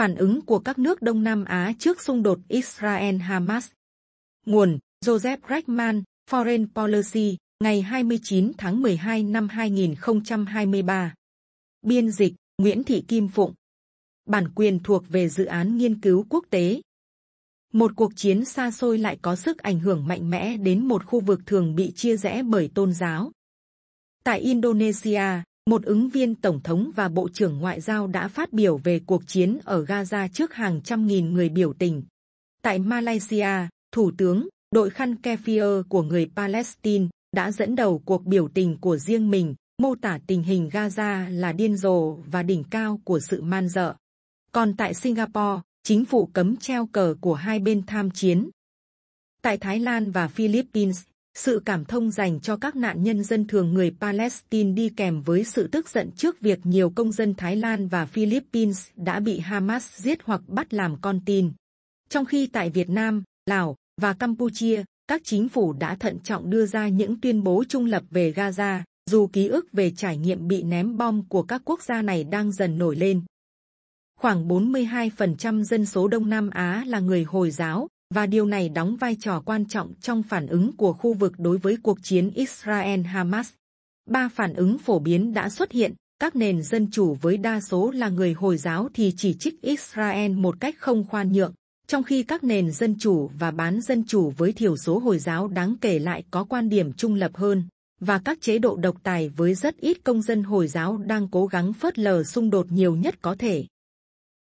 phản ứng của các nước Đông Nam Á trước xung đột Israel-Hamas. Nguồn Joseph Reichman, Foreign Policy, ngày 29 tháng 12 năm 2023. Biên dịch Nguyễn Thị Kim Phụng. Bản quyền thuộc về dự án nghiên cứu quốc tế. Một cuộc chiến xa xôi lại có sức ảnh hưởng mạnh mẽ đến một khu vực thường bị chia rẽ bởi tôn giáo. Tại Indonesia, một ứng viên tổng thống và bộ trưởng ngoại giao đã phát biểu về cuộc chiến ở Gaza trước hàng trăm nghìn người biểu tình. Tại Malaysia, thủ tướng đội khăn kefir của người Palestine đã dẫn đầu cuộc biểu tình của riêng mình, mô tả tình hình Gaza là điên rồ và đỉnh cao của sự man dợ. Còn tại Singapore, chính phủ cấm treo cờ của hai bên tham chiến. Tại Thái Lan và Philippines, sự cảm thông dành cho các nạn nhân dân thường người Palestine đi kèm với sự tức giận trước việc nhiều công dân Thái Lan và Philippines đã bị Hamas giết hoặc bắt làm con tin. Trong khi tại Việt Nam, Lào và Campuchia, các chính phủ đã thận trọng đưa ra những tuyên bố trung lập về Gaza, dù ký ức về trải nghiệm bị ném bom của các quốc gia này đang dần nổi lên. Khoảng 42% dân số Đông Nam Á là người Hồi giáo, và điều này đóng vai trò quan trọng trong phản ứng của khu vực đối với cuộc chiến Israel-Hamas. Ba phản ứng phổ biến đã xuất hiện, các nền dân chủ với đa số là người Hồi giáo thì chỉ trích Israel một cách không khoan nhượng, trong khi các nền dân chủ và bán dân chủ với thiểu số Hồi giáo đáng kể lại có quan điểm trung lập hơn, và các chế độ độc tài với rất ít công dân Hồi giáo đang cố gắng phớt lờ xung đột nhiều nhất có thể.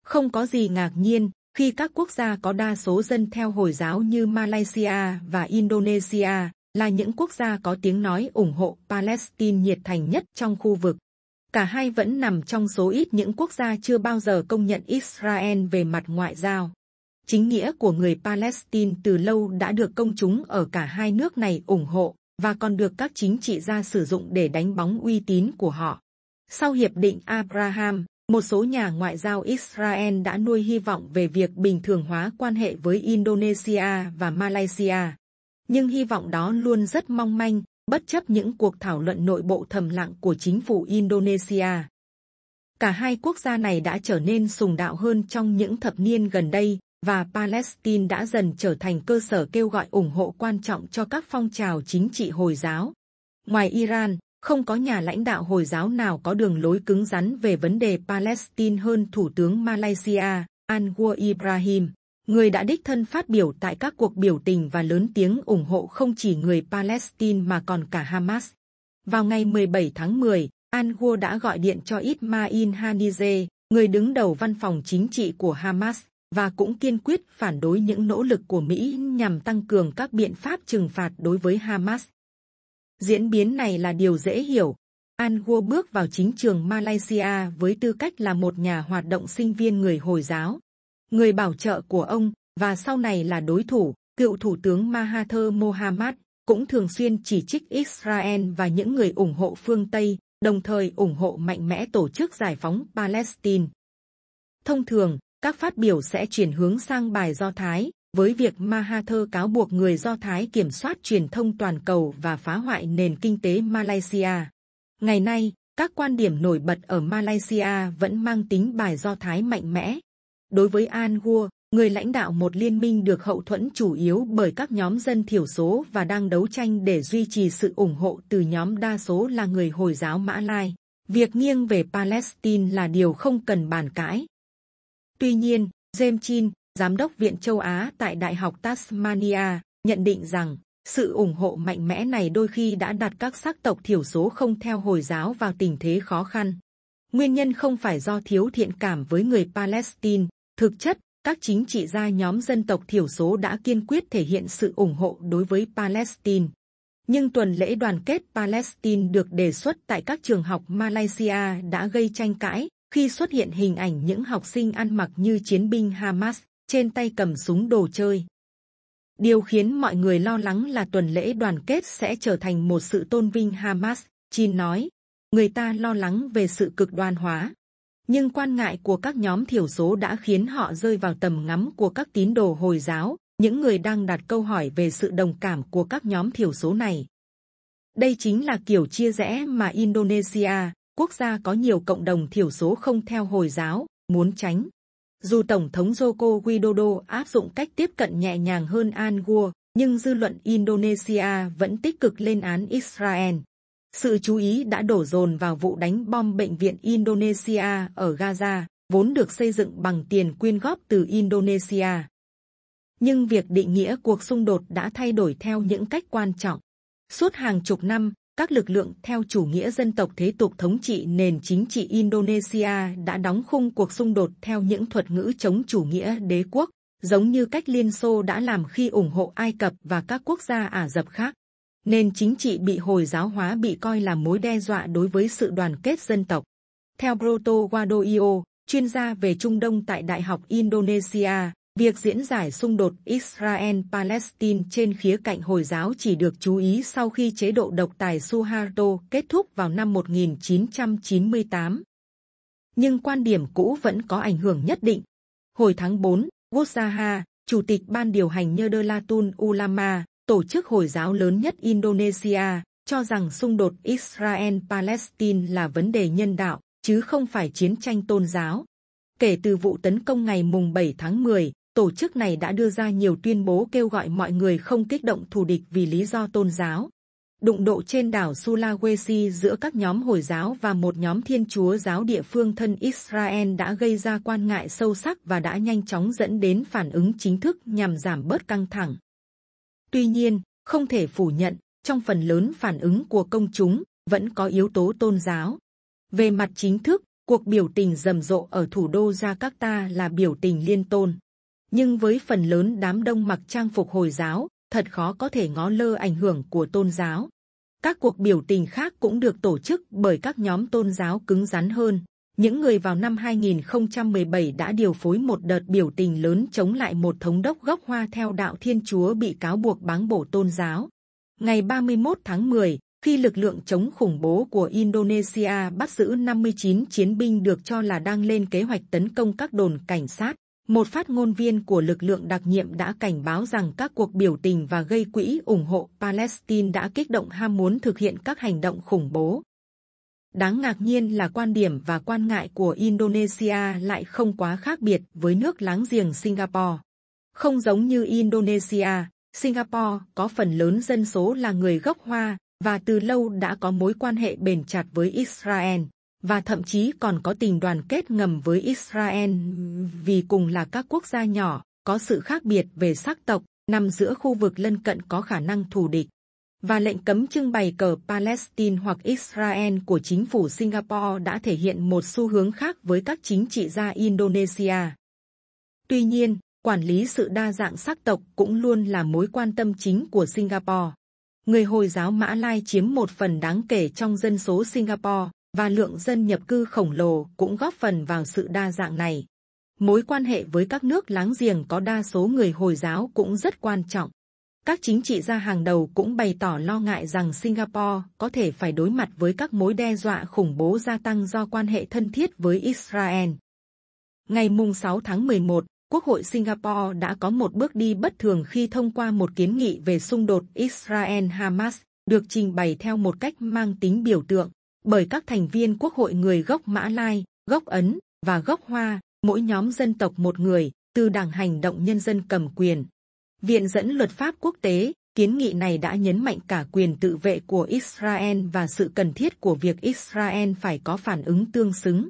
Không có gì ngạc nhiên khi các quốc gia có đa số dân theo Hồi giáo như Malaysia và Indonesia là những quốc gia có tiếng nói ủng hộ Palestine nhiệt thành nhất trong khu vực. Cả hai vẫn nằm trong số ít những quốc gia chưa bao giờ công nhận Israel về mặt ngoại giao. Chính nghĩa của người Palestine từ lâu đã được công chúng ở cả hai nước này ủng hộ và còn được các chính trị gia sử dụng để đánh bóng uy tín của họ. Sau hiệp định Abraham, một số nhà ngoại giao Israel đã nuôi hy vọng về việc bình thường hóa quan hệ với Indonesia và Malaysia. Nhưng hy vọng đó luôn rất mong manh, bất chấp những cuộc thảo luận nội bộ thầm lặng của chính phủ Indonesia. Cả hai quốc gia này đã trở nên sùng đạo hơn trong những thập niên gần đây, và Palestine đã dần trở thành cơ sở kêu gọi ủng hộ quan trọng cho các phong trào chính trị Hồi giáo. Ngoài Iran, không có nhà lãnh đạo Hồi giáo nào có đường lối cứng rắn về vấn đề Palestine hơn Thủ tướng Malaysia, Anwar Ibrahim, người đã đích thân phát biểu tại các cuộc biểu tình và lớn tiếng ủng hộ không chỉ người Palestine mà còn cả Hamas. Vào ngày 17 tháng 10, Anwar đã gọi điện cho Ismail Haniyeh, người đứng đầu văn phòng chính trị của Hamas, và cũng kiên quyết phản đối những nỗ lực của Mỹ nhằm tăng cường các biện pháp trừng phạt đối với Hamas. Diễn biến này là điều dễ hiểu. Anwar bước vào chính trường Malaysia với tư cách là một nhà hoạt động sinh viên người Hồi giáo, người bảo trợ của ông và sau này là đối thủ, cựu thủ tướng Mahathir Mohamad cũng thường xuyên chỉ trích Israel và những người ủng hộ phương Tây, đồng thời ủng hộ mạnh mẽ tổ chức giải phóng Palestine. Thông thường, các phát biểu sẽ chuyển hướng sang bài Do Thái, với việc Mahathir cáo buộc người Do Thái kiểm soát truyền thông toàn cầu và phá hoại nền kinh tế Malaysia. Ngày nay, các quan điểm nổi bật ở Malaysia vẫn mang tính bài Do Thái mạnh mẽ. Đối với Anwar, người lãnh đạo một liên minh được hậu thuẫn chủ yếu bởi các nhóm dân thiểu số và đang đấu tranh để duy trì sự ủng hộ từ nhóm đa số là người Hồi giáo Mã Lai. Việc nghiêng về Palestine là điều không cần bàn cãi. Tuy nhiên, James Chin, giám đốc Viện Châu Á tại Đại học Tasmania, nhận định rằng sự ủng hộ mạnh mẽ này đôi khi đã đặt các sắc tộc thiểu số không theo Hồi giáo vào tình thế khó khăn. Nguyên nhân không phải do thiếu thiện cảm với người Palestine, thực chất các chính trị gia nhóm dân tộc thiểu số đã kiên quyết thể hiện sự ủng hộ đối với Palestine. Nhưng tuần lễ đoàn kết Palestine được đề xuất tại các trường học Malaysia đã gây tranh cãi khi xuất hiện hình ảnh những học sinh ăn mặc như chiến binh Hamas trên tay cầm súng đồ chơi. Điều khiến mọi người lo lắng là tuần lễ đoàn kết sẽ trở thành một sự tôn vinh Hamas. Chin nói, người ta lo lắng về sự cực đoan hóa. Nhưng quan ngại của các nhóm thiểu số đã khiến họ rơi vào tầm ngắm của các tín đồ Hồi giáo, những người đang đặt câu hỏi về sự đồng cảm của các nhóm thiểu số này. Đây chính là kiểu chia rẽ mà Indonesia, quốc gia có nhiều cộng đồng thiểu số không theo Hồi giáo, muốn tránh. Dù Tổng thống Joko Widodo áp dụng cách tiếp cận nhẹ nhàng hơn Al Gore, nhưng dư luận Indonesia vẫn tích cực lên án Israel. Sự chú ý đã đổ dồn vào vụ đánh bom bệnh viện Indonesia ở Gaza, vốn được xây dựng bằng tiền quyên góp từ Indonesia. Nhưng việc định nghĩa cuộc xung đột đã thay đổi theo những cách quan trọng. Suốt hàng chục năm, các lực lượng theo chủ nghĩa dân tộc thế tục thống trị nền chính trị Indonesia đã đóng khung cuộc xung đột theo những thuật ngữ chống chủ nghĩa đế quốc, giống như cách Liên Xô đã làm khi ủng hộ Ai Cập và các quốc gia Ả Rập khác. Nền chính trị bị hồi giáo hóa bị coi là mối đe dọa đối với sự đoàn kết dân tộc. Theo Broto Wadoio, chuyên gia về Trung Đông tại Đại học Indonesia, Việc diễn giải xung đột Israel-Palestine trên khía cạnh Hồi giáo chỉ được chú ý sau khi chế độ độc tài Suharto kết thúc vào năm 1998. Nhưng quan điểm cũ vẫn có ảnh hưởng nhất định. Hồi tháng 4, Wosaha, Chủ tịch Ban điều hành Nyadolatul Ulama, tổ chức Hồi giáo lớn nhất Indonesia, cho rằng xung đột Israel-Palestine là vấn đề nhân đạo, chứ không phải chiến tranh tôn giáo. Kể từ vụ tấn công ngày mùng 7 tháng 10, tổ chức này đã đưa ra nhiều tuyên bố kêu gọi mọi người không kích động thù địch vì lý do tôn giáo. Đụng độ trên đảo Sulawesi giữa các nhóm Hồi giáo và một nhóm Thiên Chúa giáo địa phương thân Israel đã gây ra quan ngại sâu sắc và đã nhanh chóng dẫn đến phản ứng chính thức nhằm giảm bớt căng thẳng. Tuy nhiên, không thể phủ nhận, trong phần lớn phản ứng của công chúng vẫn có yếu tố tôn giáo. Về mặt chính thức, cuộc biểu tình rầm rộ ở thủ đô Jakarta là biểu tình liên tôn nhưng với phần lớn đám đông mặc trang phục hồi giáo, thật khó có thể ngó lơ ảnh hưởng của tôn giáo. Các cuộc biểu tình khác cũng được tổ chức bởi các nhóm tôn giáo cứng rắn hơn. Những người vào năm 2017 đã điều phối một đợt biểu tình lớn chống lại một thống đốc gốc Hoa theo đạo Thiên Chúa bị cáo buộc báng bổ tôn giáo. Ngày 31 tháng 10, khi lực lượng chống khủng bố của Indonesia bắt giữ 59 chiến binh được cho là đang lên kế hoạch tấn công các đồn cảnh sát, một phát ngôn viên của lực lượng đặc nhiệm đã cảnh báo rằng các cuộc biểu tình và gây quỹ ủng hộ Palestine đã kích động ham muốn thực hiện các hành động khủng bố. Đáng ngạc nhiên là quan điểm và quan ngại của Indonesia lại không quá khác biệt với nước láng giềng Singapore. Không giống như Indonesia, Singapore có phần lớn dân số là người gốc Hoa và từ lâu đã có mối quan hệ bền chặt với Israel và thậm chí còn có tình đoàn kết ngầm với Israel vì cùng là các quốc gia nhỏ có sự khác biệt về sắc tộc nằm giữa khu vực lân cận có khả năng thù địch và lệnh cấm trưng bày cờ Palestine hoặc Israel của chính phủ Singapore đã thể hiện một xu hướng khác với các chính trị gia Indonesia. Tuy nhiên, quản lý sự đa dạng sắc tộc cũng luôn là mối quan tâm chính của Singapore. Người Hồi giáo Mã Lai chiếm một phần đáng kể trong dân số Singapore, và lượng dân nhập cư khổng lồ cũng góp phần vào sự đa dạng này. Mối quan hệ với các nước láng giềng có đa số người Hồi giáo cũng rất quan trọng. Các chính trị gia hàng đầu cũng bày tỏ lo ngại rằng Singapore có thể phải đối mặt với các mối đe dọa khủng bố gia tăng do quan hệ thân thiết với Israel. Ngày 6 tháng 11, Quốc hội Singapore đã có một bước đi bất thường khi thông qua một kiến nghị về xung đột Israel-Hamas, được trình bày theo một cách mang tính biểu tượng bởi các thành viên quốc hội người gốc Mã Lai, gốc Ấn và gốc Hoa, mỗi nhóm dân tộc một người, từ đảng hành động nhân dân cầm quyền. Viện dẫn luật pháp quốc tế, kiến nghị này đã nhấn mạnh cả quyền tự vệ của Israel và sự cần thiết của việc Israel phải có phản ứng tương xứng.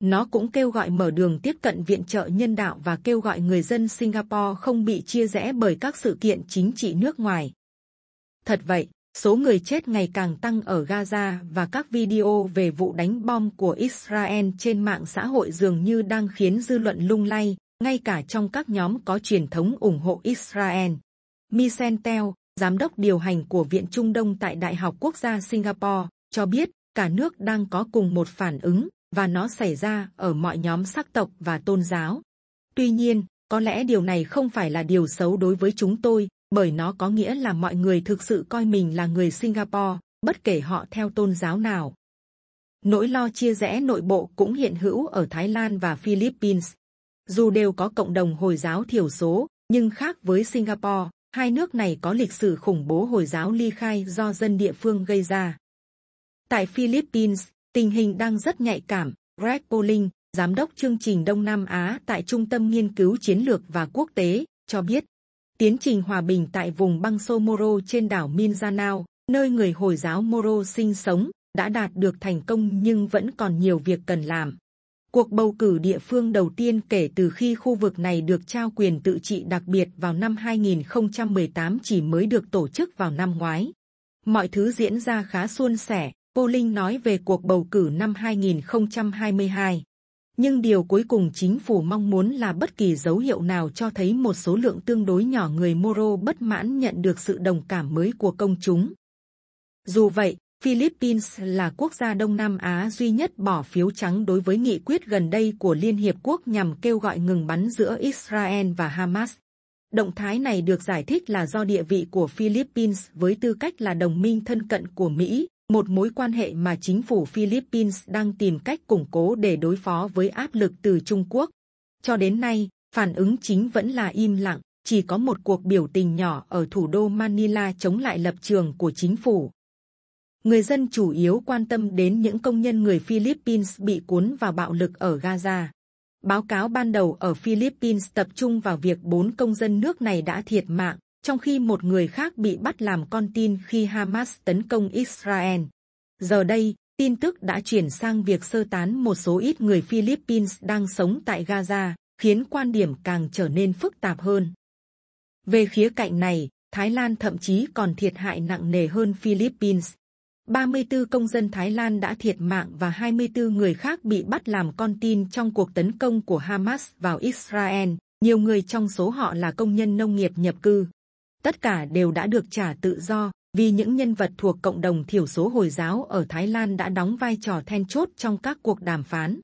Nó cũng kêu gọi mở đường tiếp cận viện trợ nhân đạo và kêu gọi người dân Singapore không bị chia rẽ bởi các sự kiện chính trị nước ngoài. Thật vậy, Số người chết ngày càng tăng ở Gaza và các video về vụ đánh bom của Israel trên mạng xã hội dường như đang khiến dư luận lung lay, ngay cả trong các nhóm có truyền thống ủng hộ Israel. Michel Teo, giám đốc điều hành của Viện Trung Đông tại Đại học Quốc gia Singapore, cho biết cả nước đang có cùng một phản ứng và nó xảy ra ở mọi nhóm sắc tộc và tôn giáo. Tuy nhiên, có lẽ điều này không phải là điều xấu đối với chúng tôi, bởi nó có nghĩa là mọi người thực sự coi mình là người Singapore, bất kể họ theo tôn giáo nào. Nỗi lo chia rẽ nội bộ cũng hiện hữu ở Thái Lan và Philippines. Dù đều có cộng đồng Hồi giáo thiểu số, nhưng khác với Singapore, hai nước này có lịch sử khủng bố Hồi giáo ly khai do dân địa phương gây ra. Tại Philippines, tình hình đang rất nhạy cảm. Greg Poling, giám đốc chương trình Đông Nam Á tại Trung tâm Nghiên cứu Chiến lược và Quốc tế, cho biết tiến trình hòa bình tại vùng băng Somoro trên đảo Mindanao, nơi người Hồi giáo Moro sinh sống, đã đạt được thành công nhưng vẫn còn nhiều việc cần làm. Cuộc bầu cử địa phương đầu tiên kể từ khi khu vực này được trao quyền tự trị đặc biệt vào năm 2018 chỉ mới được tổ chức vào năm ngoái. Mọi thứ diễn ra khá suôn sẻ, Polling nói về cuộc bầu cử năm 2022. Nhưng điều cuối cùng chính phủ mong muốn là bất kỳ dấu hiệu nào cho thấy một số lượng tương đối nhỏ người Moro bất mãn nhận được sự đồng cảm mới của công chúng. Dù vậy, Philippines là quốc gia Đông Nam Á duy nhất bỏ phiếu trắng đối với nghị quyết gần đây của Liên Hiệp Quốc nhằm kêu gọi ngừng bắn giữa Israel và Hamas. Động thái này được giải thích là do địa vị của Philippines với tư cách là đồng minh thân cận của Mỹ, một mối quan hệ mà chính phủ Philippines đang tìm cách củng cố để đối phó với áp lực từ Trung Quốc. Cho đến nay, phản ứng chính vẫn là im lặng, chỉ có một cuộc biểu tình nhỏ ở thủ đô Manila chống lại lập trường của chính phủ. Người dân chủ yếu quan tâm đến những công nhân người Philippines bị cuốn vào bạo lực ở Gaza. Báo cáo ban đầu ở Philippines tập trung vào việc bốn công dân nước này đã thiệt mạng, trong khi một người khác bị bắt làm con tin khi Hamas tấn công Israel. Giờ đây, tin tức đã chuyển sang việc sơ tán một số ít người Philippines đang sống tại Gaza, khiến quan điểm càng trở nên phức tạp hơn. Về khía cạnh này, Thái Lan thậm chí còn thiệt hại nặng nề hơn Philippines. 34 công dân Thái Lan đã thiệt mạng và 24 người khác bị bắt làm con tin trong cuộc tấn công của Hamas vào Israel. Nhiều người trong số họ là công nhân nông nghiệp nhập cư. Tất cả đều đã được trả tự do vì những nhân vật thuộc cộng đồng thiểu số Hồi giáo ở Thái Lan đã đóng vai trò then chốt trong các cuộc đàm phán.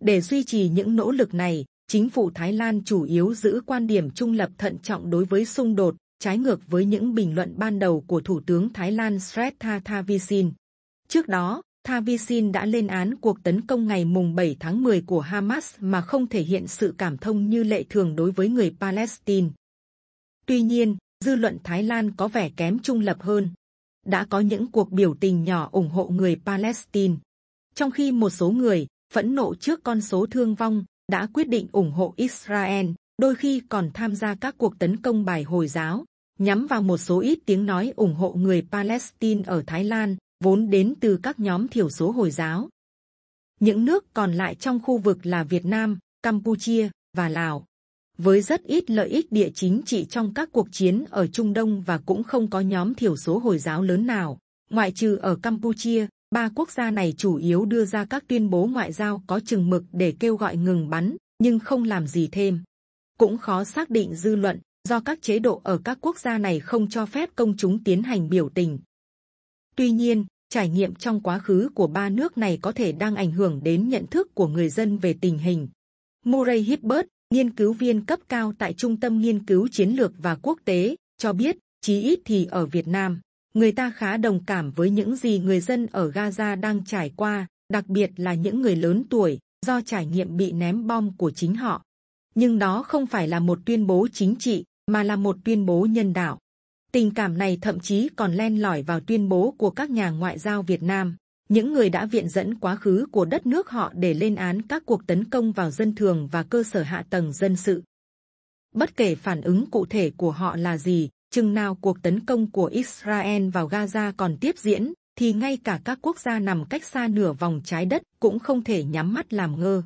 Để duy trì những nỗ lực này, chính phủ Thái Lan chủ yếu giữ quan điểm trung lập thận trọng đối với xung đột trái ngược với những bình luận ban đầu của Thủ tướng Thái Lan Srettha Thavisin. Trước đó, Thavisin đã lên án cuộc tấn công ngày mùng 7 tháng 10 của Hamas mà không thể hiện sự cảm thông như lệ thường đối với người Palestine. Tuy nhiên, dư luận Thái Lan có vẻ kém trung lập hơn. Đã có những cuộc biểu tình nhỏ ủng hộ người Palestine, trong khi một số người phẫn nộ trước con số thương vong đã quyết định ủng hộ Israel, đôi khi còn tham gia các cuộc tấn công bài hồi giáo nhắm vào một số ít tiếng nói ủng hộ người Palestine ở Thái Lan, vốn đến từ các nhóm thiểu số Hồi giáo. Những nước còn lại trong khu vực là Việt Nam, Campuchia và Lào. Với rất ít lợi ích địa chính trị trong các cuộc chiến ở Trung Đông và cũng không có nhóm thiểu số Hồi giáo lớn nào, ngoại trừ ở Campuchia, ba quốc gia này chủ yếu đưa ra các tuyên bố ngoại giao có chừng mực để kêu gọi ngừng bắn, nhưng không làm gì thêm. Cũng khó xác định dư luận do các chế độ ở các quốc gia này không cho phép công chúng tiến hành biểu tình. Tuy nhiên, trải nghiệm trong quá khứ của ba nước này có thể đang ảnh hưởng đến nhận thức của người dân về tình hình. Murray Hibbert, nghiên cứu viên cấp cao tại Trung tâm Nghiên cứu Chiến lược và Quốc tế, cho biết, chí ít thì ở Việt Nam, người ta khá đồng cảm với những gì người dân ở Gaza đang trải qua, đặc biệt là những người lớn tuổi, do trải nghiệm bị ném bom của chính họ. Nhưng đó không phải là một tuyên bố chính trị, mà là một tuyên bố nhân đạo. Tình cảm này thậm chí còn len lỏi vào tuyên bố của các nhà ngoại giao Việt Nam, những người đã viện dẫn quá khứ của đất nước họ để lên án các cuộc tấn công vào dân thường và cơ sở hạ tầng dân sự. Bất kể phản ứng cụ thể của họ là gì, chừng nào cuộc tấn công của Israel vào Gaza còn tiếp diễn, thì ngay cả các quốc gia nằm cách xa nửa vòng trái đất cũng không thể nhắm mắt làm ngơ.